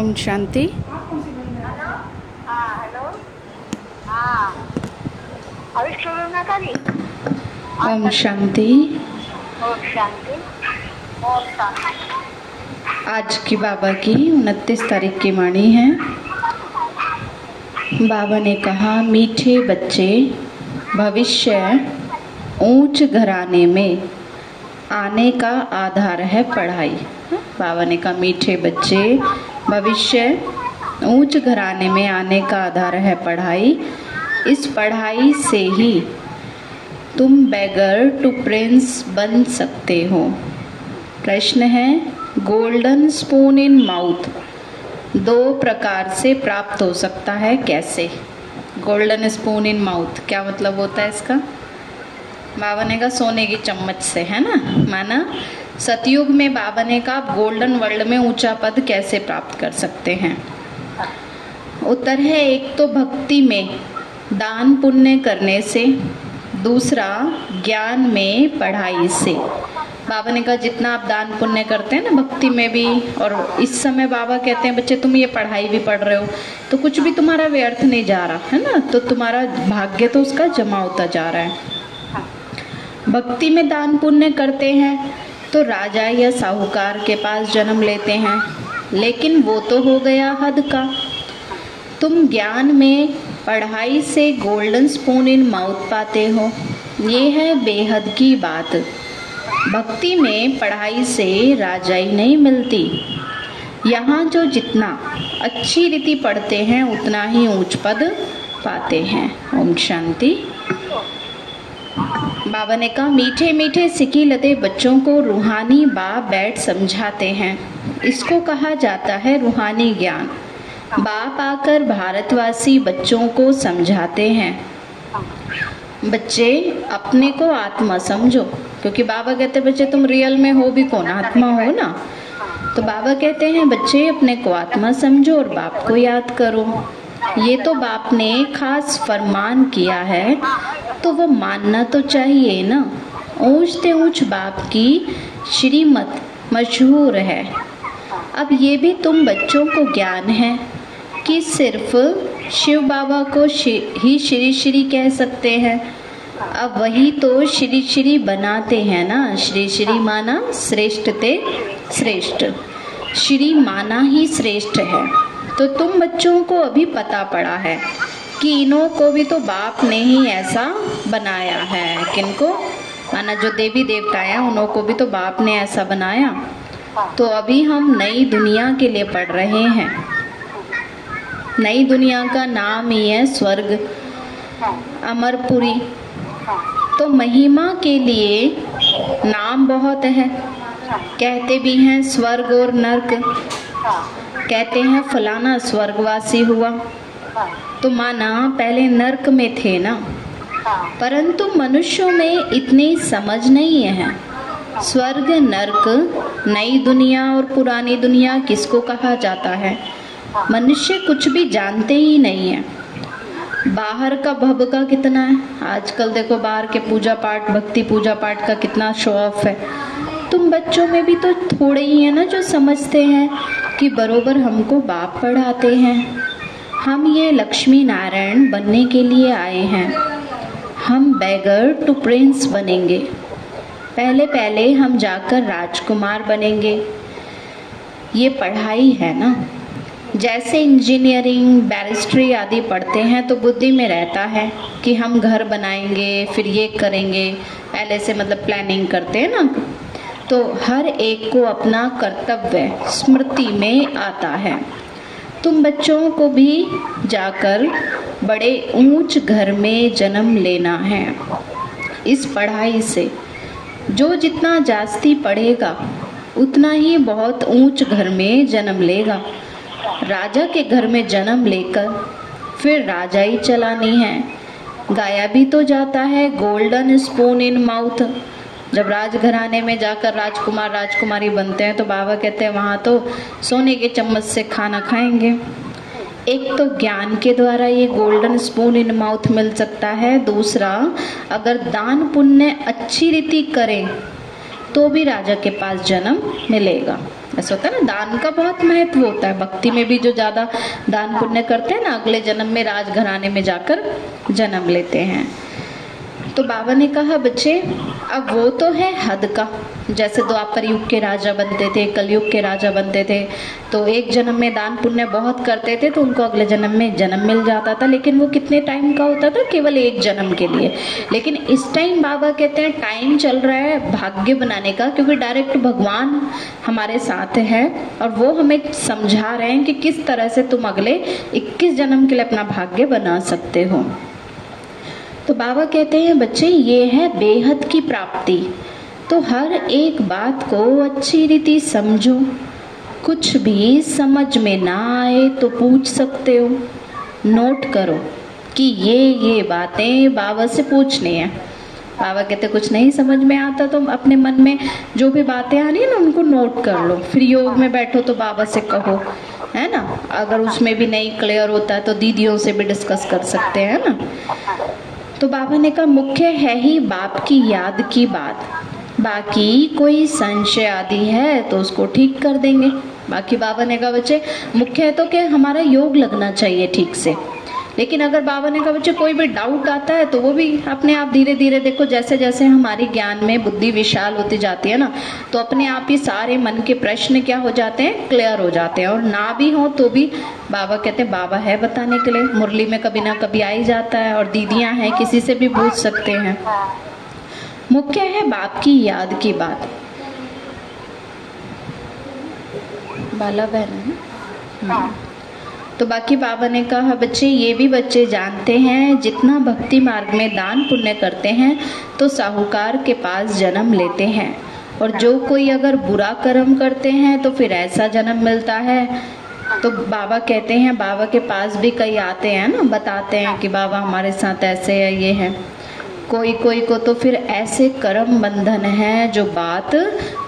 ओम शांति। ओम शांति। आज की बाबा की उनतीस तारीख की वाणी है। बाबा ने कहा, मीठे बच्चे, भविष्य ऊंच घराने में आने का आधार है पढ़ाई। बाबा ने कहा, मीठे बच्चे भविष्य ऊंच घराने में आने का आधार है पढ़ाई। इस पढ़ाई से ही तुम बैगर टू प्रिंस बन सकते हो। प्रश्न है, गोल्डन स्पून इन माउथ दो प्रकार से प्राप्त हो सकता है, कैसे? गोल्डन स्पून इन माउथ, क्या मतलब होता है इसका? बाबा ने कहा सोने की चम्मच से, है ना? माना सतयुग में बाबा ने कहा आप गोल्डन वर्ल्ड में ऊँचा पद कैसे प्राप्त कर सकते हैं? उत्तर है, एक तो भक्ति में, दान पुण्य करने से, दूसरा ज्ञान में, पढ़ाई से। बाबा ने कहा जितना आप दान पुण्य करते हैं ना, भक्ति में भी, और इस समय बाबा कहते हैं, बच्चे, तुम ये पढ़ाई भी पढ़ रहे हो तो कुछ भी तुम्हारा व्यर्थ नहीं जा रहा, है ना? तो तुम्हारा भाग्य तो उसका जमा होता जा रहा है। भक्ति में दान पुण्य करते हैं तो राजा या साहूकार के पास जन्म लेते हैं, लेकिन वो तो हो गया हद का। तुम ज्ञान में पढ़ाई से गोल्डन स्पून इन माउथ पाते हो। ये है बेहद की बात। भक्ति में पढ़ाई से राजाई नहीं मिलती। यहाँ जो जितना अच्छी रीति पढ़ते हैं, उतना ही ऊंच पद पाते हैं। ओम शांति। बाबा ने कहा, मीठे मीठे सिकी लदे बच्चों को रूहानी बाप बैठ समझाते हैं। इसको कहा जाता है रूहानी ज्ञान। बाप आकर भारतवासी बच्चों को समझाते हैं। बच्चे अपने को आत्मा समझो, क्योंकि बाबा कहते बच्चे, तुम रियल में हो भी कौन? आत्मा हो ना? तो बाबा कहते हैं, बच्चे अपने को आत्मा समझो और बाप को याद करो। ये तो बाप ने खास फरमान किया है तो वो मानना तो चाहिए ना। ऊंचते ऊंच बाप की श्रीमत मशहूर है। अब ये भी तुम बच्चों को ज्ञान है कि सिर्फ़ शिव बाबा को ही श्री श्री कह सकते हैं। अब वही तो श्री श्री बनाते हैं ना, श्री श्री माना श्रेष्ठ ते श्रेष्ठ। श्री माना ही श्रेष्ठ है। तो तुम बच्चों को अभी पता पड़ा है कि इन्हों को भी तो बाप ने ही ऐसा बनाया है। किनको? माना जो देवी देवता हैं उन्हों को भी तो बाप ने ऐसा बनाया। तो अभी हम नई दुनिया के लिए पढ़ रहे हैं। नई दुनिया का नाम ही है स्वर्ग, अमरपुरी। तो महिमा के लिए नाम बहुत है। कहते भी हैं स्वर्ग और नर्क। कहते हैं, फलाना स्वर्गवासी हुआ। तो माना, पहले नर्क में थे ना? परंतु मनुष्यों में इतनी समझ नहीं है। स्वर्ग, नर्क, नई दुनिया और पुरानी दुनिया किसको कहा जाता है? मनुष्य कुछ भी जानते ही नहीं है। बाहर का भव का कितना है? आजकल देखो बाहर के पूजा पाठ, भक्ति पूजा पाठ का कितना शो ऑफ़ है। बच्चों में भी तो थोड़े ही है ना जो समझते हैं कि बरोबर हमको बाप पढ़ाते हैं। हम ये लक्ष्मी नारायण बनने के लिए आए हैं। हम बैगर टू प्रिंस बनेंगे। पहले पहले हम जाकर राजकुमार बनेंगे। ये पढ़ाई है ना। जैसे इंजीनियरिंग, बैरिस्ट्री आदि पढ़ते हैं तो बुद्धि में रहता है कि हम घर बनाएँगे, फिर ये करेंगे, पहले से मतलब प्लानिंग करते हैं ना। तो हर एक को अपना कर्तव्य स्मृति में आता है। तुम बच्चों को भी जाकर बड़े ऊंच घर में जन्म लेना है। इस पढ़ाई से जो जितना जास्ती पढ़ेगा, उतना ही बहुत ऊंच घर में जन्म लेगा। राजा के घर में जन्म लेकर फिर राजा ही चलानी है। गाया भी तो जाता है गोल्डन स्पून इन माउथ जब राजघराने में जाकर राजकुमार, राजकुमारी बनते हैं तो बाबा कहते हैं, वहाँ तो सोने के चम्मच से खाना खाएँगे। एक तो ज्ञान के द्वारा ये गोल्डन स्पून इन माउथ मिल सकता है। दूसरा, अगर दान पुण्य अच्छी रीति करें तो भी राजा के पास जन्म मिलेगा। ऐसा होता है ना, दान का बहुत महत्व होता है। भक्ति में भी जो ज़्यादा दान पुण्य करते हैं ना, अगले जन्म में राजघराने में जाकर जन्म लेते हैं। तो बाबा ने कहा, बच्चे, अब वो तो है हद का। जैसे द्वापर युग के राजा बनते थे, कलयुग के राजा बनते थे तो एक जन्म में दान पुण्य बहुत करते थे तो उनको अगले जन्म में जन्म मिल जाता था। लेकिन वो कितने टाइम का होता था? केवल एक जन्म के लिए। लेकिन इस टाइम बाबा कहते हैं टाइम चल रहा है भाग्य बनाने का, क्योंकि डायरेक्ट भगवान हमारे साथ है और वो हमें समझा रहे हैं कि किस तरह से तुम अगले 21 जन्म के लिए अपना भाग्य बना सकते हो। तो बाबा कहते हैं, बच्चे, ये है बेहद की प्राप्ति। तो हर एक बात को अच्छी रीति समझो। कुछ भी समझ में ना आए तो पूछ सकते हो। नोट करो कि ये ये बातें बाबा से पूछनी है। बाबा कहते, कुछ नहीं समझ में आता तो अपने मन में जो भी बातें आ रही है ना, उनको नोट कर लो। फिर योग में बैठो तो बाबा से कहो, है ना? अगर उसमें भी नहीं क्लियर होता है तो दीदियों से भी डिस्कस कर सकते हैं ना? तो बाबा ने कहा, मुख्य है ही बाप की याद की बात। बाकी कोई संशय आदि है तो उसको ठीक कर देंगे। बाकी बाबा ने कहा, बच्चे, मुख्य है तो क्या हमारा योग लगना चाहिए ठीक से? लेकिन अगर बाबा ने कहा बच्चे कोई भी डाउट आता है तो वो भी अपने आप धीरे धीरे देखो जैसे जैसे हमारी ज्ञान में बुद्धि विशाल होती जाती है ना तो अपने आप ही सारे मन के प्रश्न क्या हो जाते हैं? क्लियर हो जाते हैं। और ना भी हो तो भी बाबा कहते हैं बाबा है बताने के लिए। मुरली में कभी ना कभी आ ही जाता है और दीदियाँ हैं किसी से भी पूछ सकते हैं। मुख्य है बाप की याद की बात। बाला बहन है। तो बाकी बाबा ने कहा, बच्चे, ये भी बच्चे जानते हैं, जितना भक्ति मार्ग में दान पुण्य करते हैं तो साहूकार के पास जन्म लेते हैं। और जो कोई अगर बुरा कर्म करते हैं तो फिर ऐसा जन्म मिलता है। तो बाबा कहते हैं, बाबा के पास भी कई आते हैं ना, बताते हैं कि बाबा हमारे साथ ऐसे है ये है। कोई कोई को तो फिर ऐसे कर्म बंधन है जो बात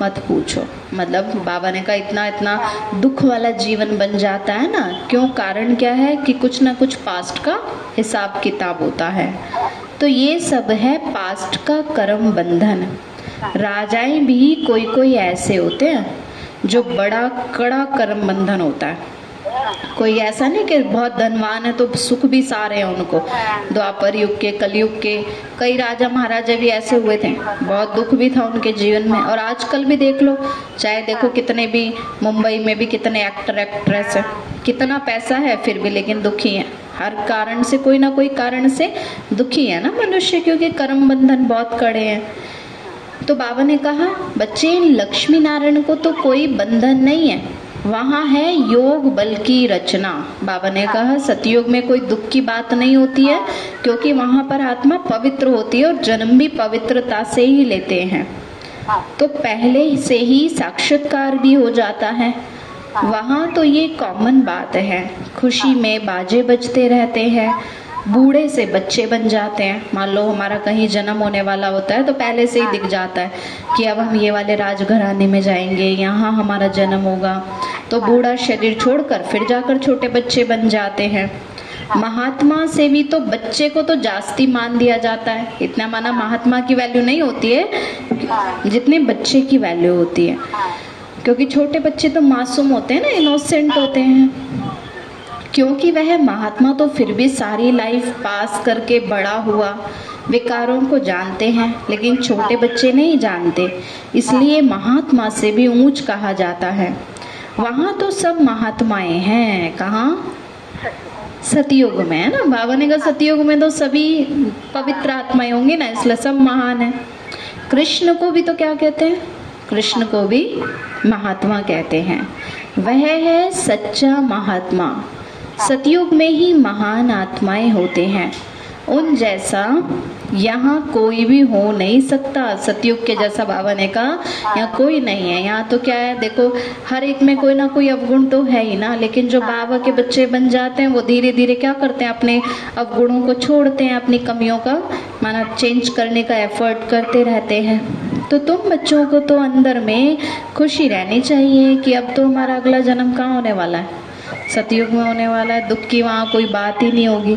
मत पूछो। मतलब बाबा ने कहा, इतना इतना दुख वाला जीवन बन जाता है ना, क्यों? कारण क्या है कि कुछ ना कुछ पास्ट का हिसाब किताब होता है। तो ये सब है पास्ट का कर्म बंधन। राजाएँ भी कोई कोई ऐसे होते हैं जो बड़ा कड़ा कर्म बंधन होता है। कोई ऐसा नहीं कि बहुत धनवान है तो सुख भी सारे हैं उनको। द्वापर युग के, कलयुग के, कई राजा महाराजा भी ऐसे हुए थे। बहुत दुख भी था उनके जीवन में। और आजकल भी देख लो, चाहे देखो कितने भी, मुंबई में भी कितने एक्टर एक्ट्रेस है। कितना पैसा है फिर भी, लेकिन दुखी है। हर कारण से, कोई ना कोई कारण से दुखी है ना मनुष्य, क्योंकि कर्म बंधन बहुत कड़े हैं। तो बाबा ने कहा, बच्चे लक्ष्मी नारायण को तो कोई बंधन नहीं है। वहाँ है योग बल की रचना। बाबा ने कहा सतयुग में कोई दुख की बात नहीं होती है क्योंकि वहाँ पर आत्मा पवित्र होती है और जन्म भी पवित्रता से ही लेते हैं। तो पहले से ही साक्षात्कार भी हो जाता है। वहाँ तो ये कॉमन बात है। खुशी में बाजे बजते रहते हैं। बूढ़े से बच्चे बन जाते हैं। मान लो हमारा कहीं जन्म होने वाला होता है तो पहले से ही दिख जाता है कि अब हम ये वाले राजघराने में जाएँगे, यहाँ हमारा जन्म होगा। तो बूढ़ा शरीर छोड़कर फिर जाकर छोटे बच्चे बन जाते हैं। महात्मा से भी तो बच्चे को तो जास्ती मान दिया जाता है। इतना माना महात्मा की वैल्यू नहीं होती है, जितने बच्चे की वैल्यू होती है। क्योंकि छोटे बच्चे तो मासूम होते हैं ना इनोसेंट होते हैं। क्योंकि वह महात्मा तो फिर भी सारी लाइफ पास करके बड़ा हुआ। विकारों को जानते हैं, लेकिन छोटे बच्चे नहीं जानते। इसलिए महात्मा से भी ऊंच कहा जाता है। वहाँ तो सब महात्माएँ हैं, कहा? सतयुग में, है ना? बाबा ने कहा, सतयुग में तो सभी पवित्र आत्माएँ होंगी ना, इसलिए सब महान है। कृष्ण को भी तो क्या कहते हैं? कृष्ण को भी महात्मा कहते हैं। वह है सच्चा महात्मा। सतयुग में ही महान आत्माएँ होते हैं। उन जैसा यहाँ कोई भी हो नहीं सकता। सतयुग के जैसा बाबा ने कहा यहाँ कोई नहीं है। यहाँ तो क्या है? देखो, हर एक में कोई ना कोई अवगुण तो है ही ना। लेकिन जो बाबा के बच्चे बन जाते हैं, वो धीरे धीरे क्या करते हैं? अपने अवगुणों को छोड़ते हैं, अपनी कमियों का, माना चेंज करने का एफर्ट करते रहते हैं। तो तुम बच्चों को तो अंदर में खुशी रहनी चाहिए कि अब तो हमारा अगला जन्म कहाँ होने वाला है? सतयुग में होने वाला है, दुख की वहाँ कोई बात ही नहीं होगी।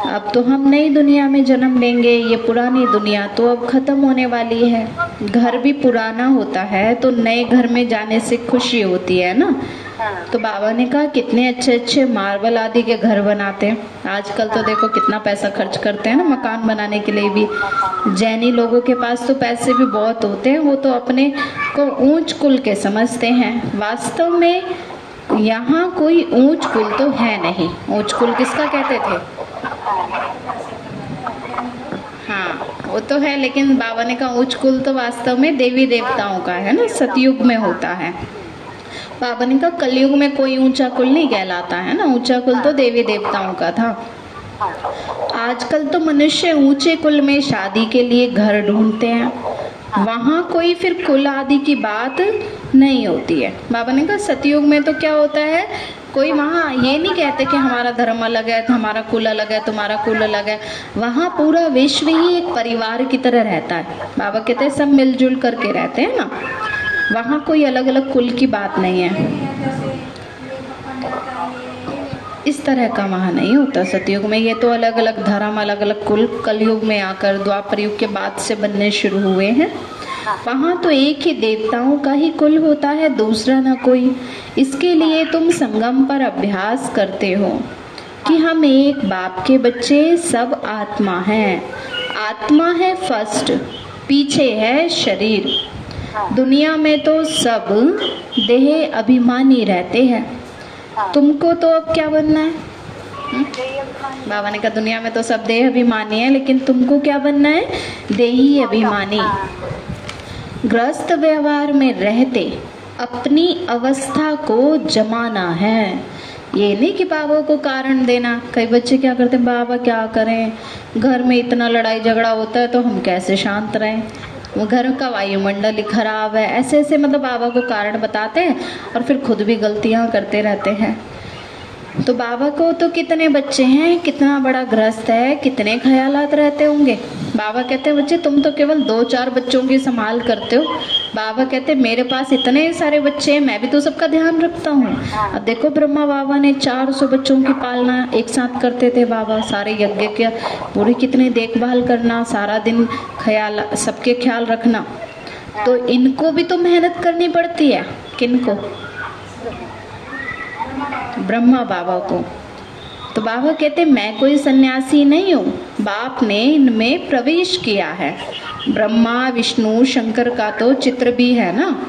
अब तो हम नई दुनिया में जन्म लेंगे, ये पुरानी दुनिया तो अब खत्म होने वाली है। घर भी पुराना होता है तो नए घर में जाने से खुशी होती है ना? तो बाबा ने कहा, कितने अच्छे अच्छे मार्बल आदि के घर बनाते हैं। आजकल तो देखो कितना पैसा खर्च करते हैं ना, मकान बनाने के लिए भी। जैनी लोगों के पास तो पैसे भी बहुत होते हैं, वो तो अपने को ऊंच कुल के समझते हैं। वास्तव में यहाँ कोई ऊंच कुल तो है नहीं। ऊंच कुल किसका कहते थे? हाँ वो तो है, लेकिन बाबा ने कहा उच्च कुल तो वास्तव में देवी देवताओं का है ना, सतयुग में होता है। बाबा ने कहा कलयुग में कोई ऊँचा कुल नहीं कहलाता है ना, ऊँचा कुल तो देवी देवताओं का था। आजकल तो मनुष्य ऊँचे कुल में शादी के लिए घर ढूंढते हैं वहाँ कोई फिर कुल आदि की बात नहीं होती है। बाबा ने कहा, सतयुग में तो क्या होता है? कोई वहाँ ये नहीं कहते कि हमारा धर्म अलग है, हमारा कुल अलग है, तुम्हारा कुल अलग है। वहाँ पूरा विश्व ही एक परिवार की तरह रहता है। बाबा कहते हैं, सब मिलजुल करके रहते हैं ना। वहाँ कोई अलग अलग कुल की बात नहीं है। इस तरह का वहाँ नहीं होता सतयुग में। ये तो अलग अलग धर्म अलग अलग कुल, कलयुग में आकर द्वापर युग के बाद से बनने शुरू हुए हैं। वहाँ तो एक ही देवताओं का ही कुल होता है, दूसरा ना कोई। इसके लिए तुम संगम पर अभ्यास करते हो कि हम एक बाप के बच्चे सब आत्मा हैं। आत्मा है फ़र्स्ट, पीछे है शरीर। दुनिया में तो सब देह अभिमानी रहते हैं। तुमको तो अब क्या बनना है? बाबा ने कहा दुनिया में तो सब देह अभिमानी है लेकिन तुमको क्या बनना है? देही अभिमानी। ग्रस्त व्यवहार में रहते अपनी अवस्था को जमाना है। ये नहीं कि बाबा को कारण देना। कई बच्चे क्या करते हैं? बाबा क्या करें? घर में इतना लड़ाई झगड़ा होता है तो हम कैसे शांत रहें? वो घर का वायुमंडल ही खराब है। ऐसे ऐसे मतलब बाबा को कारण बताते हैं और फिर खुद भी गलतियाँ करते रहते हैं। तो बाबा को तो कितने बच्चे हैं, कितना बड़ा ग्रस्त है, कितने ख्यालात रहते होंगे। बाबा कहते हैं, बच्चे, तुम तो केवल दो चार बच्चों की संभाल करते हो। बाबा कहते मेरे पास इतने सारे बच्चे हैं, मैं भी तो सबका ध्यान रखता हूँ। अब देखो, ब्रह्मा बाबा ने चार सौ बच्चों की पालना एक साथ करते थे बाबा। सारे यज्ञ के पूरी कितनी देखभाल करना, सारा दिन ख्याल, सबके ख्याल रखना। तो इनको भी तो मेहनत करनी पड़ती है। किनको? ब्रह्मा बाबा को। तो बाबा कहते, मैं कोई सन्यासी नहीं हूँ। बाप ने इनमें प्रवेश किया है। ब्रह्मा, विष्णु, शंकर का तो चित्र भी है ना।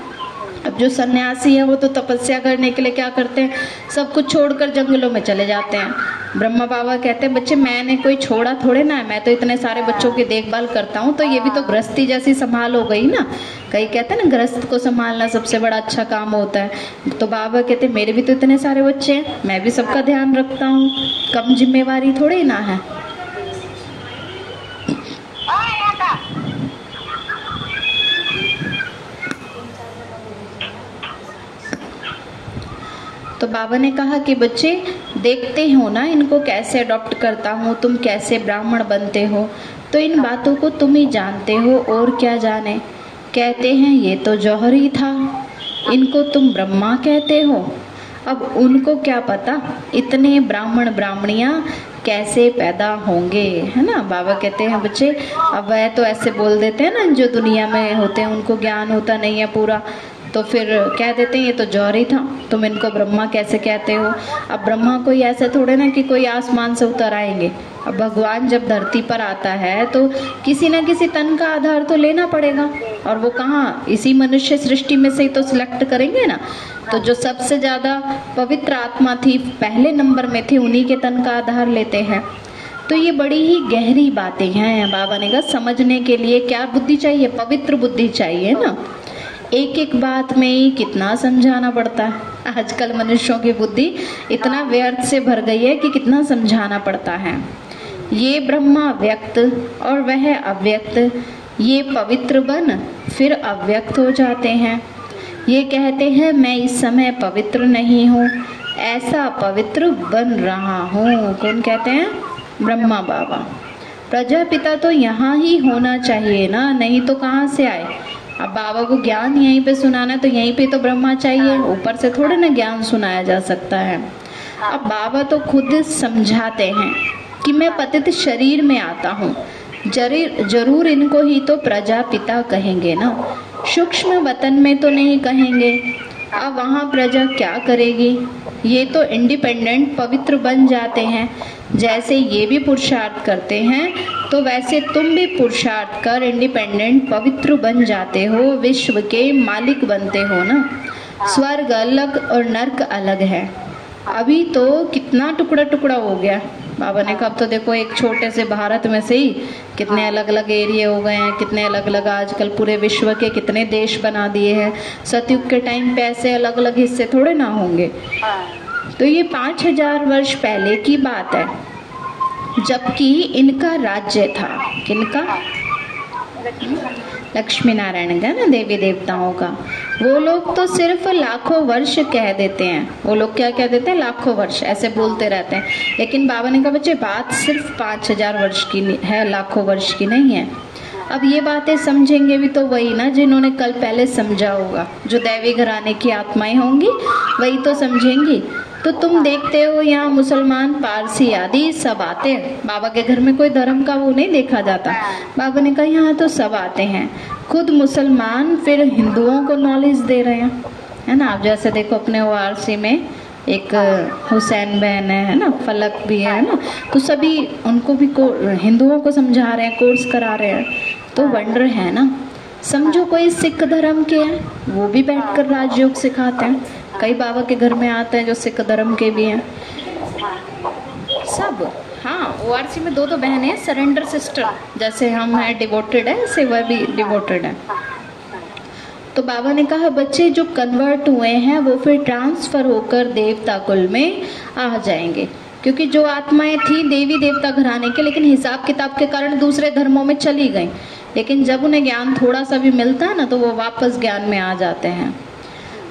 अब जो सन्यासी है, वो तो तपस्या करने के लिए क्या करते हैं? सब कुछ छोड़कर जंगलों में चले जाते हैं। ब्रह्मा बाबा कहते हैं, बच्चे, मैंने कोई छोड़ा थोड़े ना है। मैं तो इतने सारे बच्चों की देखभाल करता हूँ तो ये भी तो गृहस्थी जैसी संभाल हो गई ना? कई कहते हैं ना, गृहस्थ को संभालना सबसे बड़ा अच्छा काम होता है। तो बाबा कहते मेरे भी तो इतने सारे बच्चे हैं, मैं भी सबका ध्यान रखता हूँ। कम जिम्मेवारी थोड़ी ना है। तो बाबा ने कहा कि बच्चे, देखते हो ना इनको कैसे अडॉप्ट करता हूँ, तुम कैसे ब्राह्मण बनते हो? तो इन बातों को तुम ही जानते हो, और क्या जाने? कहते हैं, ये तो जौहरी था। इनको तुम ब्रह्मा कहते हो? अब उनको क्या पता? इतने ब्राह्मण ब्राह्मणियाँ कैसे पैदा होंगे? है ना? बाबा कहते हैं, बच्चे, अब वह तो ऐसे बोल देते हैं ना, जो दुनिया में होते हैं, उनको ज्ञान होता नहीं है पूरा। तो फिर कह देते हैं, ये तो जौहरी था, तुम इनको ब्रह्मा कैसे कहते हो? अब ब्रह्मा कोई ऐसे थोड़े ना कि कोई आसमान से उतर आएँगे। अब भगवान जब धरती पर आता है तो किसी ना किसी तन का आधार तो लेना पड़ेगा। और वो कहाँ, इसी मनुष्य सृष्टि में से ही तो सिलेक्ट करेंगे ना? तो जो सबसे ज़्यादा पवित्र आत्मा थी, पहले नंबर में थी, उन्हीं के तन का आधार लेते हैं। तो ये बड़ी ही गहरी बातें हैं, बाबा ने कहा, समझने के लिए क्या बुद्धि चाहिए? पवित्र बुद्धि चाहिए ना? एक एक बात में ही कितना समझाना पड़ता है। आजकल मनुष्यों की बुद्धि इतना व्यर्थ से भर गई है कि कितना समझाना पड़ता है। ये ब्रह्मा व्यक्त और वह अव्यक्त, ये पवित्र बन, फिर अव्यक्त हो जाते हैं। ये कहते हैं, मैं इस समय पवित्र नहीं हूँ, ऐसा पवित्र बन रहा हूँ। कौन कहते हैं? ब्रह्मा बाबा। प्रजापिता तो यहाँ ही होना चाहिए ना, नहीं तो कहाँ से आए? अब बाबा को ज्ञान यहीं पे सुनाना तो यहीं पे तो ब्रह्मा चाहिए। ऊपर से थोड़े ना ज्ञान सुनाया जा सकता है। अब बाबा तो खुद समझाते हैं कि मैं पतित शरीर में आता हूँ। ज़रूर ज़रूर इनको ही तो प्रजापिता कहेंगे ना। सूक्ष्म वतन में तो नहीं कहेंगे। अब वहाँ प्रजा क्या करेगी? ये तो इंडिपेंडेंट पवित्र बन जाते हैं। जैसे ये भी पुरुषार्थ करते हैं तो वैसे तुम भी पुरुषार्थ कर इंडिपेंडेंट पवित्र बन जाते हो, विश्व के मालिक बनते हो ना? स्वर्ग अलग और नर्क अलग है। अभी तो कितना टुकड़ा टुकड़ा हो गया। बाबा ने कहा तो देखो एक छोटे से भारत में से ही कितने अलग अलग एरिए हो गए हैं, कितने अलग अलग आजकल पूरे विश्व के कितने देश बना दिए हैं। सतयुग के टाइम पे ऐसे अलग अलग हिस्से थोड़े ना होंगे। तो ये पाँच हज़ार वर्ष पहले की बात है, जबकि इनका राज्य था। किनका? लक्ष्मी नारायण का ना, देवी देवताओं का। वो लोग तो सिर्फ़ लाखों वर्ष कह देते हैं। वो लोग क्या कह देते हैं? लाखों वर्ष, ऐसे बोलते रहते हैं। लेकिन बाबा ने कहा, बच्चे, बात सिर्फ़ पाँच हज़ार वर्ष की है, लाखों वर्ष की नहीं है। अब ये बातें समझेंगे भी तो वही ना, जिन्होंने कल पहले समझा होगा। जो दैवी घराने की आत्माएँ होंगी, वही तो समझेंगी। तो तुम देखते हो यहाँ मुसलमान, पारसी आदि सब आते हैं। बाबा के घर में कोई धर्म का वो नहीं देखा जाता। बाबा ने कहा, यहाँ तो सब आते हैं। खुद मुसलमान, फिर हिंदुओं को नॉलेज दे रहे हैं। है ना? आप जैसे देखो, अपने ओ में एक हुसैन बहन है है ना? फलक भी है ना? तो सभी उनको भी को, हिंदुओं को समझा रहे हैं कोर्स करा रहे हैं। तो वंडर है ना? समझो कोई सिख धर्म के हैं, वो भी बैठकर राजयोग सिखाते हैं। कई बाबा के घर में आते हैं जो सिख धर्म के भी हैं। सब हाँ ओ में दो दो बहन है सरेंडर सिस्टर जैसे हम हैं डिवोटेड है, ऐसे वह भी डिवोटेड है। तो बाबा ने कहा, बच्चे जो कन्वर्ट हुए हैं, वो फिर ट्रांसफ़र होकर देवता कुल में आ जाएँगे। क्योंकि जो आत्माएँ थी, देवी देवता घराने के, लेकिन हिसाब किताब के कारण दूसरे धर्मों में चली गई। लेकिन जब उन्हें ज्ञान थोड़ा सा भी मिलता है ना तो वो वापस ज्ञान में आ जाते हैं।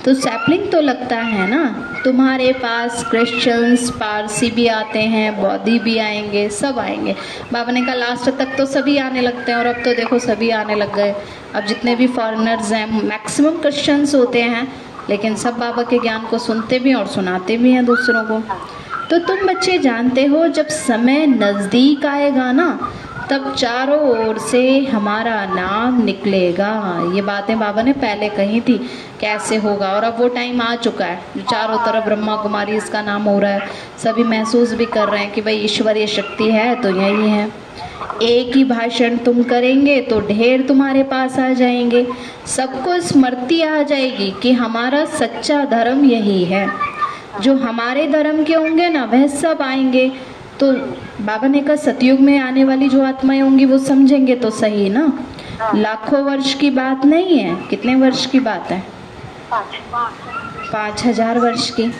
तो सैपलिंग तो लगता है ना? तुम्हारे पास क्रिश्चियंस पारसी भी आते हैं बौद्धि भी आएँगे, सब आएँगे। बाबा ने कहा लास्ट तक तो सभी आने लगते हैं और अब तो देखो सभी आने लग गए। अब जितने भी फॉरेनर्स हैं मैक्सिमम क्रिश्चियंस होते हैं, लेकिन सब बाबा के ज्ञान को सुनते भी और सुनाते भी हैं दूसरों को। तो तुम बच्चे जानते हो, जब समय नज़दीक आएगा ना तब चारों ओर से हमारा नाम निकलेगा। ये बातें बाबा ने पहले कही थी, कैसे होगा? और अब वो टाइम आ चुका है, जो चारों तरफ़ ब्रह्मा कुमारी, इसका नाम हो रहा है। सभी महसूस भी कर रहे हैं कि भाई ईश्वरीय शक्ति है तो यही है। एक ही भाषण तुम करेंगे तो ढेर तुम्हारे पास आ जाएँगे। सबको स्मृति आ जाएगी कि हमारा सच्चा धर्म यही है। जो हमारे धर्म के होंगे ना, वह सब आएँगे। तो बाबा ने कहा सतयुग में आने वाली जो आत्माएँ होंगी वो समझेंगे तो सही ना? लाखों वर्ष की बात नहीं है। कितने वर्ष की बात है? पाँच हज़ार वर्ष की।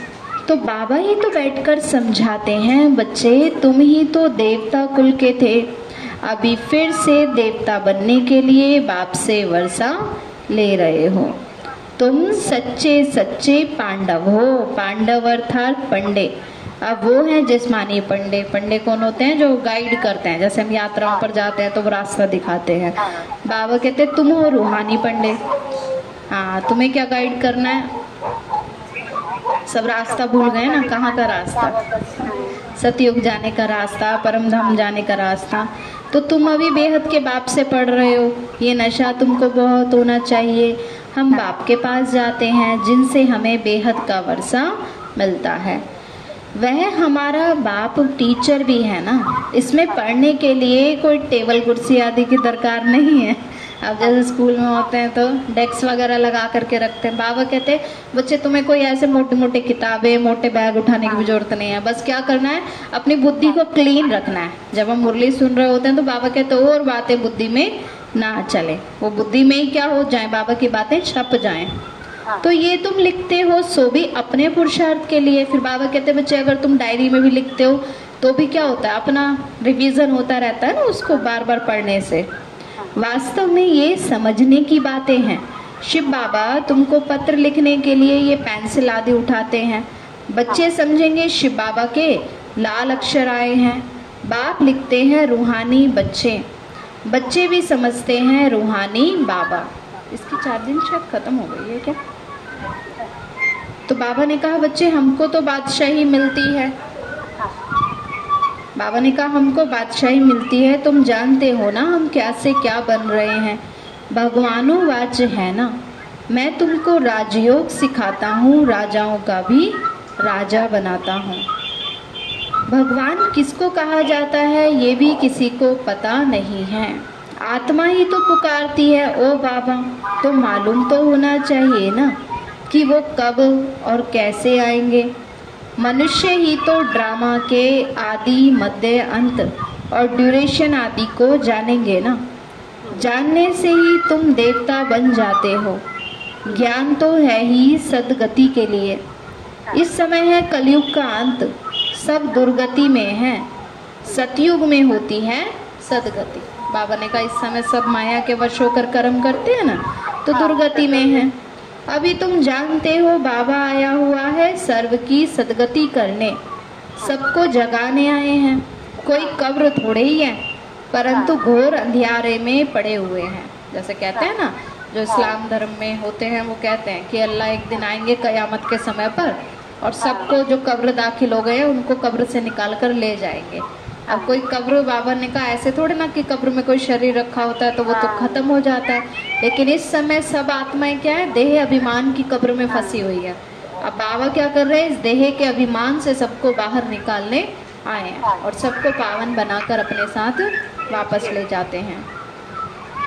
तो बाबा ही तो बैठकर समझाते हैं बच्चे तुम ही तो देवता कुल के थे। अभी फिर से देवता बनने के लिए बाप से वर्षा ले रहे हो। तुम सच्चे सच्चे पांडव हो। पांडव अर्थात पंडे। अब वो हैं जिसमानी पंडे पंडे कौन होते हैं जो गाइड करते हैं? जैसे हम यात्राओं पर जाते हैं तो वो रास्ता दिखाते हैं। बाबा कहते हैं तुम हो रूहानी पंडे हाँ तुम्हें क्या गाइड करना है? सब रास्ता भूल गए ना? कहाँ का रास्ता? सतयुग जाने का रास्ता परम धाम जाने का रास्ता। तो तुम अभी बेहद के बाप से पढ़ रहे हो। ये नशा तुमको बहुत होना चाहिए। हम बाप के पास जाते हैं जिनसे हमें बेहद का वर्षा मिलता है। वह हमारा बाप टीचर भी है ना? इसमें पढ़ने के लिए कोई टेबल कुर्सी आदि की दरकार नहीं है। अब जैसे स्कूल में होते हैं तो डेस्क वगैरह लगा करके रखते हैं। बाबा कहते हैं, बच्चे, तुम्हें कोई ऐसे मोटे मोटे किताबें, मोटे बैग उठाने की भी ज़रूरत नहीं है। बस क्या करना है? अपनी बुद्धि को क्लीन रखना है। जब हम मुरली सुन रहे होते हैं तो बाबा कहते हैं, और बातें बुद्धि में ना चले। वो बुद्धि में ही क्या हो जाए? बाबा की बातें छप जाए। हाँ। तो ये तुम लिखते हो सो भी अपने पुरुषार्थ के लिए। फिर बाबा कहते बच्चे अगर तुम डायरी में भी लिखते हो तो भी क्या होता है? अपना रिवीजन होता रहता है ना उसको बार बार पढ़ने से। वास्तव में ये समझने की बातें हैं। शिव बाबा तुमको पत्र लिखने के लिए ये पेंसिल आदि उठाते हैं। बच्चे समझेंगे शिव बाबा के लाल अक्षर आए हैं। बाप लिखते हैं रूहानी बच्चे। बच्चे भी समझते हैं रूहानी बाबा। इसकी चार दिन शायद खत्म हो गई है क्या? तो बाबा ने कहा, बच्चे, हमको तो बादशाही मिलती है। बाबा ने कहा, हमको बादशाही मिलती है, तुम जानते हो ना हम क्या से क्या बन रहे हैं। भगवानों वाच्य है ना। मैं तुमको राजयोग सिखाता हूँ, राजाओं का भी राजा बनाता हूँ। भगवान किसको कहा जाता है, ये भी किसी को पता नहीं है। आत्मा ही तो पुकारती है, ओ बाबा तो मालूम तो होना चाहिए ना। कि वो कब और कैसे आएँगे। मनुष्य ही तो ड्रामा के आदि मध्य अंत और ड्यूरेशन आदि को जानेंगे ना। जानने से ही तुम देवता बन जाते हो। ज्ञान तो है ही सदगति के लिए। इस समय है कलयुग का अंत। सब दुर्गति में है। सतयुग में होती है सदगति। बाबा ने कहा, इस समय सब माया के वश होकर कर्म करते हैं ना तो दुर्गति में है। अभी तुम जानते हो बाबा आया हुआ है सर्व की सदगति करने। सबको जगाने आए हैं। कोई कब्र थोड़े ही है परंतु घोर अंधियारे में पड़े हुए हैं। जैसे कहते हैं ना जो इस्लाम धर्म में होते हैं वो कहते हैं कि अल्लाह एक दिन आएँगे कयामत के समय पर और सबको जो कब्र दाखिल हो गए उनको कब्र से निकाल कर ले जाएँगे। अब कोई कब्र बाबा ने कहा ऐसे थोड़े ना कि कब्र में कोई शरीर रखा होता है तो वो तो खत्म हो जाता है। लेकिन इस समय सब आत्माएँ क्या है? देह अभिमान की कब्र में फंसी हुई है। अब बाबा क्या कर रहे हैं? इस देह के अभिमान से सबको बाहर निकालने आए हैं और सबको पावन बनाकर अपने साथ वापस ले जाते हैं।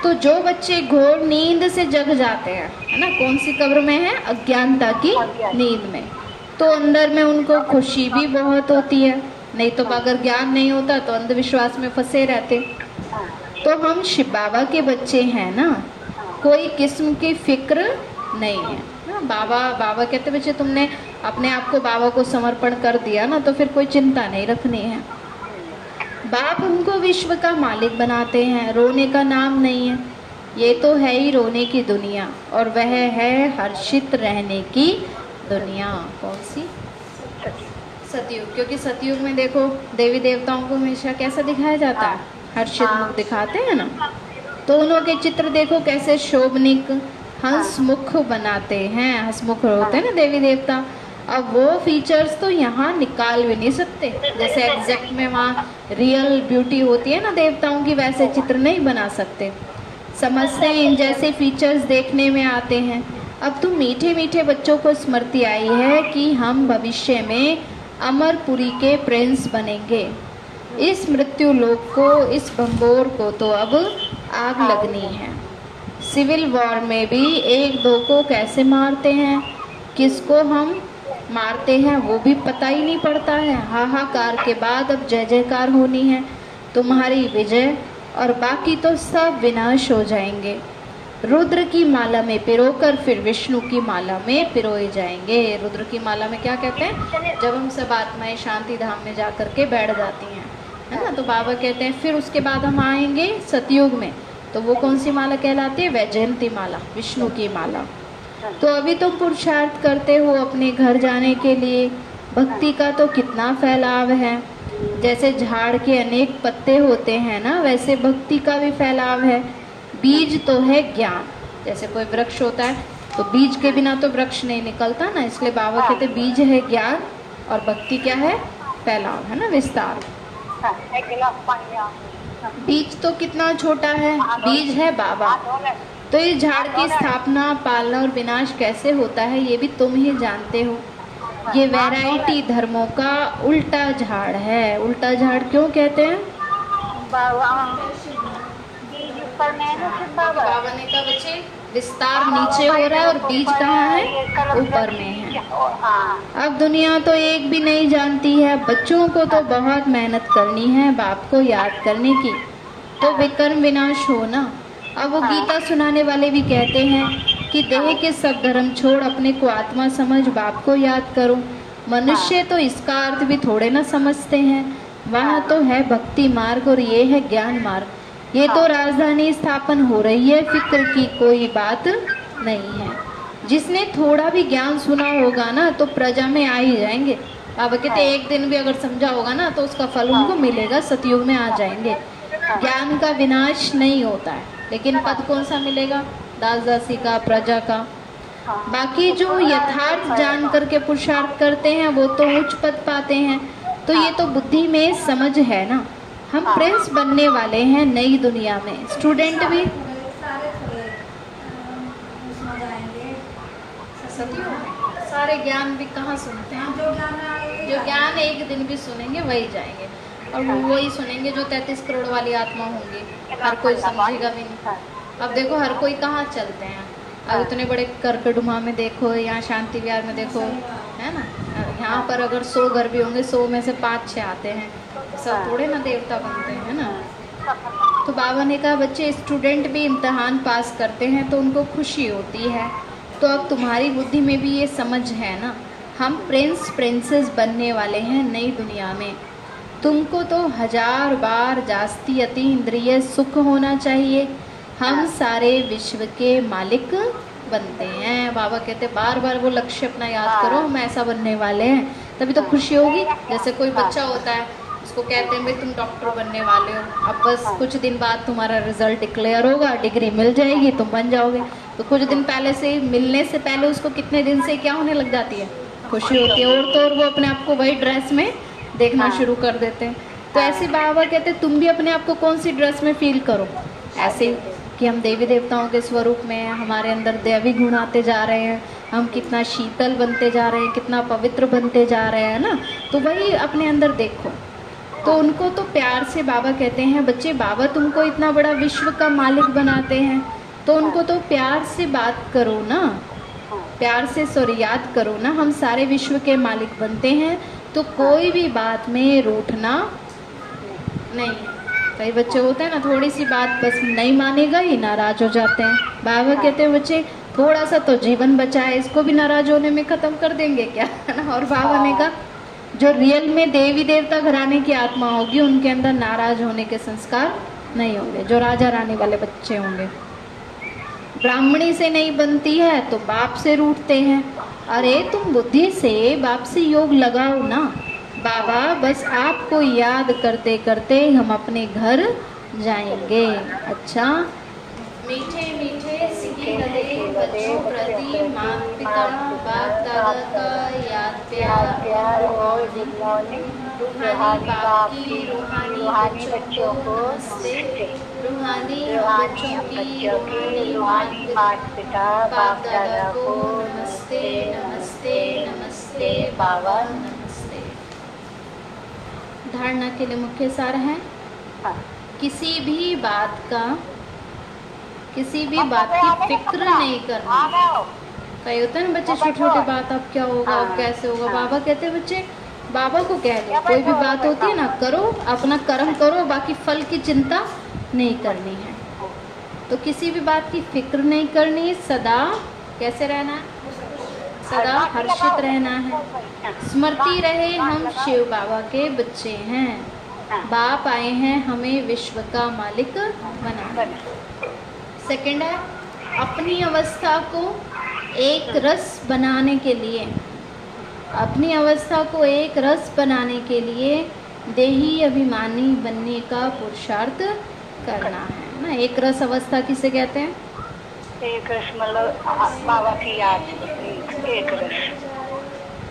तो जो बच्चे घोर नींद से जग जाते हैं है ना? कौन सी कब्र में है? अज्ञानता की नींद में। तो अंदर में उनको खुशी भी बहुत होती है। नहीं तो अगर ज्ञान नहीं होता तो अंधविश्वास में फंसे रहते। तो हम शिव बाबा के बच्चे हैं ना कोई किस्म की फ़िक्र नहीं है। ना बाबा बाबा कहते बच्चे तुमने अपने आप को बाबा को समर्पण कर दिया ना तो फिर कोई चिंता नहीं रखनी है। बाप हमको विश्व का मालिक बनाते हैं रोने का नाम नहीं है। ये तो है ही रोने की दुनिया और वह है हर्षित रहने की दुनिया। कौन सी? सतयुग क्योंकि सतयुग में देखो देवी देवताओं को हमेशा कैसा दिखाया जाता है? हर्षित मुख दिखाते हैं ना? तो उन्हों के चित्र देखो कैसे शोभनिक हंस मुख बनाते हैं हंसमुख होते हैं ना देवी देवता। अब वो फीचर्स तो यहाँ निकाल भी नहीं सकते। जैसे एग्जैक्ट में वहाँ रियल ब्यूटी होती है ना देवताओं की वैसे चित्र नहीं बना सकते। समझते हैं इन जैसे फीचर्स देखने में आते हैं। अब तो मीठे मीठे बच्चों को स्मृति आई है कि हम भविष्य में अमरपुरी के प्रिंस बनेंगे। इस मृत्यु लोक को, इस बम्बोर को तो अब आग लगनी है। सिविल वॉर में भी एक दो को कैसे मारते हैं, किसको हम मारते हैं, वो भी पता ही नहीं पड़ता है। हाहाकार के बाद अब जय जयकार होनी है। तुम्हारी विजय और बाकी तो सब विनाश हो जाएँगे। रुद्र की माला में पिरोकर, फिर विष्णु की माला में पिरोए जाएँगे। रुद्र की माला में क्या कहते हैं? जब हम सब आत्माएँ शांति धाम में जा कर के बैठ जाती हैं, है ना? तो बाबा कहते हैं, फिर उसके बाद हम आएँगे सतयुग में। तो वो कौन सी माला कहलाती है? वैजयंती माला, विष्णु की माला। तो अभी तुम पुरुषार्थ करते हो अपने घर जाने के लिए। भक्ति का तो कितना फैलाव है। जैसे झाड़ के अनेक पत्ते होते हैं ना, वैसे भक्ति का भी फैलाव है। बीज तो है ज्ञान। जैसे कोई वृक्ष होता है तो बीज के बिना तो वृक्ष नहीं निकलता ना इसलिए बाबा कहते बीज है ज्ञान और भक्ति क्या है? फैलाव है ना विस्तार। बीज तो कितना छोटा है? बीज है बाबा। तो इस झाड़ की स्थापना पालना और विनाश कैसे होता है ये भी तुम ही जानते हो। ये वैरायटी धर्मों का उल्टा झाड़ है। उल्टा झाड़ क्यों कहते हैं? बच्चे विस्तार नीचे हो रहा है और बीज कहाँ है? ऊपर में है। अब दुनिया तो एक भी नहीं जानती है। बच्चों को तो बहुत मेहनत करनी है, बाप को याद करने की। तो विक्रम विनाश हो ना। अब वो गीता सुनाने वाले भी कहते हैं कि देह के सब धर्म छोड़ अपने को आत्मा समझ, बाप को याद करो। मनुष्य तो इसका अर्थ भी थोड़े ना समझते हैं। वहाँ तो है भक्ति मार्ग और ये है ज्ञान मार्ग। ये तो राजधानी स्थापन हो रही है, फ़िक्र की कोई बात नहीं है। जिसने थोड़ा भी ज्ञान सुना होगा ना तो प्रजा में आ ही जाएँगे। बाबा कहते एक दिन भी अगर समझा होगा ना तो उसका फल उनको मिलेगा, सतयुग में आ जाएँगे। ज्ञान का विनाश नहीं होता है, लेकिन पद कौन सा मिलेगा? दास दासी का, प्रजा का। बाकी जो यथार्थ जान करके पुरुषार्थ करते हैं, वो तो उच्च पद पाते हैं। तो ये तो बुद्धि में समझ है ना। हम। प्रिंस बनने वाले हैं नई दुनिया में। स्टूडेंट भी। सारे ज्ञान भी कहाँ सुनते हैं? जो ज्ञान जो ज्ञान एक दिन भी सुनेंगे वही जाएँगे। और वो वही सुनेंगे जो तैतीस करोड़ वाली आत्मा होंगी। हर कोई समझेगा भी नहीं। अब देखो हर कोई कहाँ चलते हैं? अब इतने बड़े कर्कडुमा में देखो यहाँ शांति विहार में देखो है ना? यहाँ पर अगर सौ घर भी होंगे सौ में से पाँच छः आते हैं। सब थोड़े ना देवता बनते हैं ना? तो बाबा ने कहा बच्चे स्टूडेंट भी इम्तहान पास करते हैं तो उनको खुशी होती है। तो अब तुम्हारी बुद्धि में भी ये समझ है ना? हम प्रिंस प्रिंसेस बनने वाले हैं नई दुनिया में। तुमको तो हज़ार बार जास्ती अति इंद्रिय सुख होना चाहिए। हम सारे विश्व के मालिक बनते हैं। बाबा कहते बार बार वो लक्ष्य अपना याद करो हम ऐसा बनने वाले हैं। तभी तो खुशी होगी। जैसे कोई बच्चा होता है उसको कहते हैं भाई तुम डॉक्टर बनने वाले हो। अब बस कुछ दिन बाद तुम्हारा रिज़ल्ट डिक्लेयर होगा डिग्री मिल जाएगी तुम बन जाओगे। तो कुछ दिन पहले से मिलने से पहले उसको कितने दिन से क्या होने लग जाती है? खुशी होती है। और तो और वो अपने आप को वही ड्रेस में देखना हाँ। शुरू कर देते हैं। तो ऐसे बाबा कहते हैं तुम भी अपने आप को कौन सी ड्रेस में फील करो? ऐसे ही कि हम देवी देवताओं के स्वरूप में हमारे अंदर दैवी गुण आते जा रहे हैं। हम कितना शीतल बनते जा रहे हैं कितना पवित्र बनते जा रहे हैं ना? तो वही अपने अंदर देखो। तो उनको तो प्यार से बाबा कहते हैं, बच्चे, बाबा तुमको इतना बड़ा विश्व का मालिक बनाते हैं तो उनको तो प्यार से बात करो ना। प्यार से सॉरी याद करो ना, हम सारे विश्व के मालिक बनते हैं तो कोई भी बात में रूठना नहीं कई बच्चे, होते हैं ना थोड़ी सी बात बस नहीं मानेगा ही नाराज़ हो जाते हैं। बाबा कहते हैं, बच्चे थोड़ा सा तो जीवन बचा है इसको भी नाराज़ होने में खत्म कर देंगे क्या? है ना और बाबा ने कहा जो रियल में देवी देवता घराने की आत्मा होगी, उनके अंदर नाराज़ होने के संस्कार नहीं होंगे, जो राजा रानी वाले बच्चे होंगे। ब्राह्मणी से नहीं बनती है तो बाप से रूठते हैं। अरे, तुम बुद्धि से बाप से योग लगाओ ना। बाबा, बस आपको याद करते करते हम अपने घर जाएँगे। अच्छा? मीठे मीठे। सिके बच्चों प्रति माँ पिता बाप दादा का याद प्यार प्यार और गुड रूहानी बाप की रूहानी बच्चों को रूहानी बच्चों की रूहानी माता पिता बाप दादा को नमस्ते नमस्ते नमस्ते बाबा नमस्ते धारणा के लिए मुख्य सार है हाँ। किसी भी बात का किसी भी बात की फ़िक्र नहीं करनी। कई होता है ना बच्चे छोटे छोटे बात अब क्या होगा अब हाँ, कैसे होगा? हाँ। बाबा कहते हैं बच्चे बाबा को कह दो कोई भी बात होती है ना करो अपना कर्म करो बाकी फल की चिंता नहीं करनी है। तो किसी भी बात की फ़िक्र नहीं करनी सदा कैसे रहना है? सदा हर्षित रहना है। स्मृति रहे हम शिव बाबा के बच्चे हैं। बाप आए हैं हमें विश्व का मालिक बनाने। सेकंड है अपनी अवस्था को एक रस बनाने के लिए। अपनी अवस्था को एक रस बनाने के लिए देही अभिमानी बनने का पुरुषार्थ करना है ना? एक रस अवस्था किसे कहते हैं? एक रस मतलब बाबा की याद एक, रस।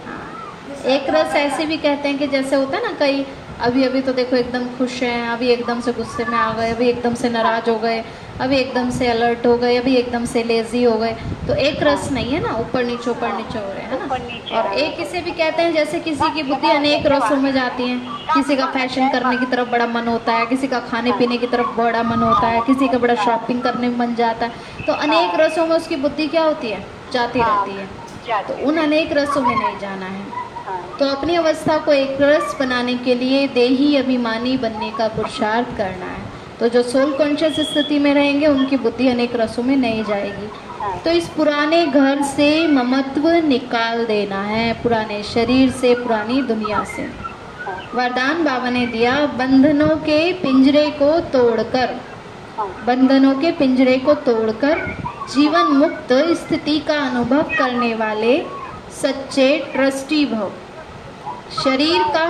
हाँ। एक रस ऐसे भी कहते हैं कि जैसे होता है ना कई अभी अभी तो देखो एकदम खुश हैं अभी एकदम से गुस्से में आ गए अभी एकदम से नाराज़ हो गए अभी एकदम से अलर्ट हो गए अभी एकदम से लेजी हो गए। तो एक रस नहीं है ना ऊपर नीचे ऊपर नीचे हो रहे हैं ना? और एक इसे भी कहते हैं जैसे किसी की बुद्धि अनेक रसों में जाती है। किसी का फ़ैशन करने की तरफ़ बड़ा मन होता है किसी का खाने पीने की तरफ़ बड़ा मन होता है किसी का बड़ा शॉपिंग करने में मन जाता है। तो अनेक रसों में उसकी बुद्धि क्या होती है? जाती रहती है। तो उन अनेक रसों में नहीं जाना है। हाँ। तो अपनी अवस्था को एक रस बनाने के लिए देही अभिमानी बनने का पुरुषार्थ करना है। तो जो सोल कॉन्शियस स्थिति में रहेंगे उनकी बुद्धि अनेक रसों में नहीं जाएगी हाँ। तो इस पुराने घर से ममत्व निकाल देना है पुराने शरीर से पुरानी दुनिया से हाँ। वरदान बाबा ने दिया बंधनों के पिंजरे को तोड़कर हाँ। बंधनों के पिंजरे को तोड़कर जीवन मुक्त स्थिति का अनुभव करने वाले सच्चे ट्रस्टी भव शरीर का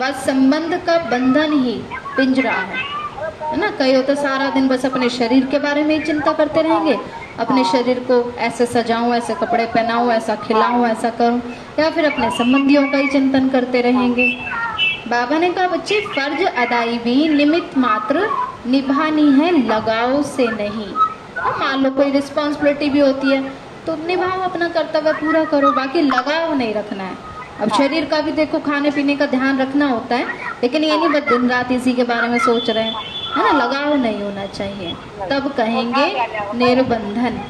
व संबंध का बंधन ही पिंजरा है है ना? कई होते सारा दिन बस अपने शरीर के बारे में ही चिंता करते रहेंगे। अपने शरीर को ऐसे सजाऊं, ऐसे कपड़े पहनाऊं, ऐसा खिलाऊं, ऐसा करूँ, या फिर अपने संबंधियों का ही चिंतन करते रहेंगे। बाबा ने कहा, बच्चे, फ़र्ज़ अदाई भी निमित्त मात्र निभानी है, लगाव से नहीं। और मान लो कोई रिस्पॉन्सिबिलिटी भी होती है तो निभाओ, अपना कर्तव्य पूरा करो, बाकी लगाव नहीं रखना है। अब शरीर का भी देखो खाने पीने का ध्यान रखना होता है, लेकिन ये नहीं, बस दिन रात इसी के बारे में सोच रहे हैं। है ना? लगाव नहीं होना चाहिए। तब कहेंगे निर्बंधन।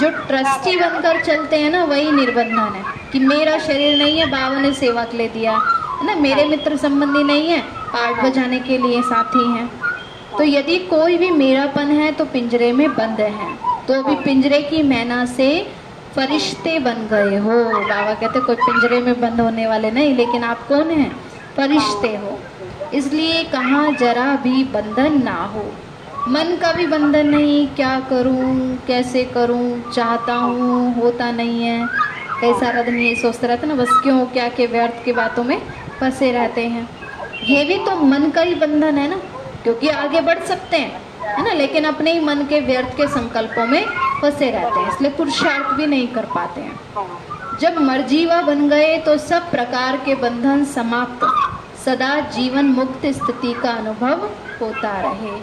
जो ट्रस्टी बनकर चलते हैं ना, वही निर्बंधन है कि मेरा शरीर नहीं है, बाबा ने सेवा के लिए दिया। है ना? मेरे मित्र संबंधी नहीं है, पाठ बजाने के लिए साथी हैं। तो यदि कोई भी मेरापन है तो पिंजरे में बंद है। तो अभी पिंजरे की मैना से फरिश्ते बन गए हो। बाबा कहते कोई पिंजरे में बंद होने वाले नहीं, लेकिन आप कौन हैं? फरिश्ते हो। इसलिए कहा जरा भी बंधन ना हो। मन का भी बंधन नहीं, क्या करूँ, कैसे करूँ, चाहता हूँ, होता नहीं है। कई सारा दिन ये सोचते रहते ना, बस क्यों, क्या के व्यर्थ की बातों में फंसे रहते हैं। ये भी तो मन का ही बंधन है ना, क्योंकि आगे बढ़ सकते हैं, है ना, लेकिन अपने ही मन के व्यर्थ के संकल्पों में फंसे रहते हैं, इसलिए पुरुषार्थ भी नहीं कर पाते हैं। जब मर्जीवा बन गए तो सब प्रकार के बंधन समाप्त सदा जीवन मुक्त स्थिति का अनुभव होता रहे।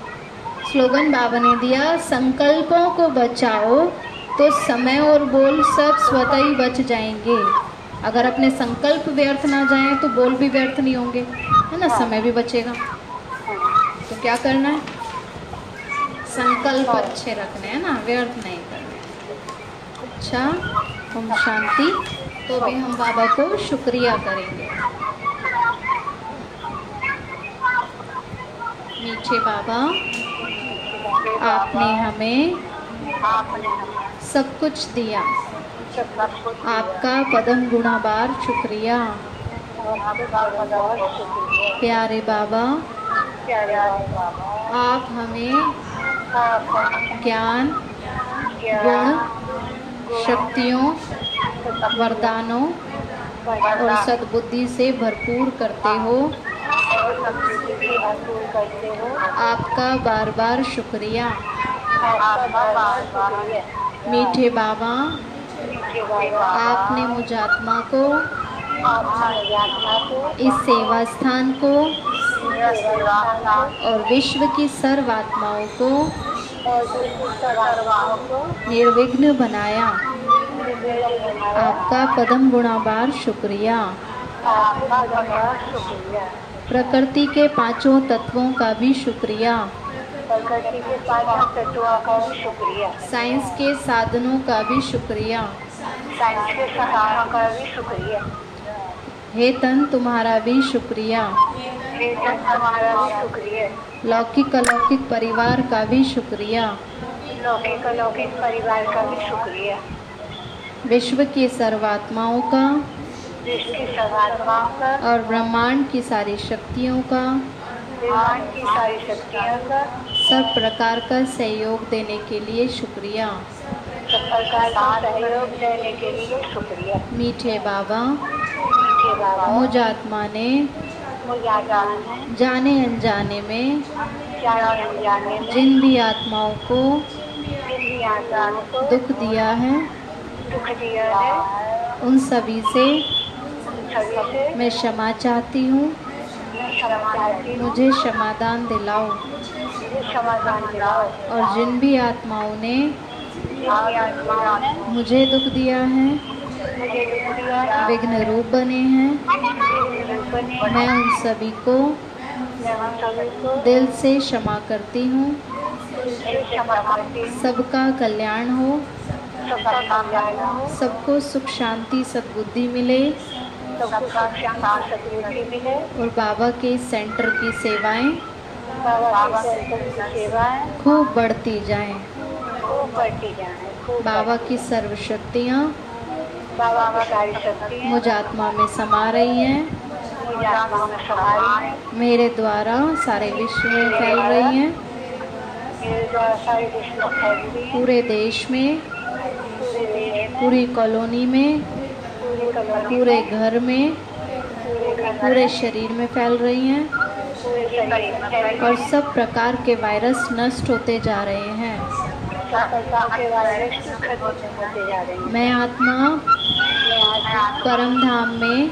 स्लोगन बाबा ने दिया, संकल्पों को बचाओ तो समय और बोल सब स्वतः ही बच जाएँगे। अगर अपने संकल्प व्यर्थ ना जाएँ तो बोल भी व्यर्थ नहीं होंगे। है ना? समय भी बचेगा। तो क्या करना है? संकल्प अच्छे रखने हैं ना? व्यर्थ नहीं करने। अच्छा ओम शांति। तो भी हम बाबा को शुक्रिया करेंगे। मीठे बाबा, आपने हमें सब कुछ दिया। आपका पदम गुणाबार शुक्रिया। प्यारे बाबा, आप हमें ज्ञान, गुण, शक्तियों, वरदानों और सद्बुद्धि से भरपूर करते हो। आपका बार बार शुक्रिया। मीठे बाबा आपने मुझ आत्मा को इस सेवा स्थान को और विश्व की सर्व आत्माओं को निर्विघ्न बनाया। आपका पदम गुणाबार शुक्रिया। प्रकृति के पाँचों तत्वों का भी शुक्रिया। प्रकृति के पाँचों तत्वों का शुक्रिया। साइंस के साधनों का भी शुक्रिया। साइंस के साधनों का भी शुक्रिया। हे तन तुम्हारा भी शुक्रिया। हे तन तुम्हारा भी शुक्रिया। लौकिक अलौकिक परिवार का भी शुक्रिया। लौकिक अलौकिक परिवार का भी शुक्रिया। विश्व की सर्वात्माओं का और ब्रह्मांड की सारी शक्तियों का ब्रह्मांड की सारी शक्तियों का सब प्रकार का सहयोग देने के लिए शुक्रिया। सब प्रकार का सहयोग देने के लिए शुक्रिया। मीठे बाबा मीठे बाबा मुझ आत्मा ने जाने अनजाने में जाने अनजाने में जिन भी आत्माओं को जिन भी आजान को दुख दिया है दुख दिया है उन सभी से मैं क्षमा चाहती हूँ। मुझे क्षमादान दिलाओ। और जिन भी आत्माओं ने मुझे दुख दिया है, विघ्न रूप बने हैं, मैं उन सभी को दिल से क्षमा करती हो। सबका कल्याण हो। सबको सुख शांति सद्बुद्धि मिले। और बाबा के सेंटर की सेवाएँ खूब बढ़ती जाएँ। बाबा की सर्व शक्तियाँ बाबा की सारी शक्ति मुझ आत्मा में समा रही हैं। मेरे द्वारा सारे विश्व में फैल रही हैं। पूरे देश में, पूरी कॉलोनी में पूरी घर में, पूरे शरीर में फैल रही हैं और सब प्रकार के वायरस नष्ट होते जा रहे हैं। मैं आत्मा परम धाम में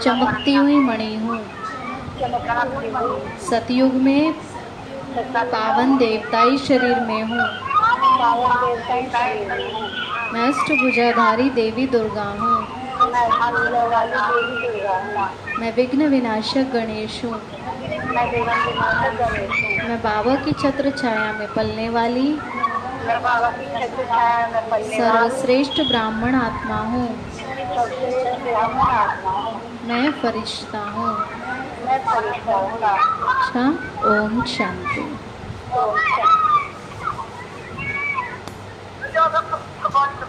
चमकती हुई मणि हूँ। सतयुग में पावन देवताई शरीर में हूँ। मैं अष्टभुजाधारी देवी दुर्गा हूँ। मैं विघ्न विनाशक गणेश हूँ। मैं बाबा की छत्र छाया में पलने वाली सर्वश्रेष्ठ ब्राह्मण आत्मा हूँ। मैं फरिश्ता हूँ। अच्छा ओम शांति। got the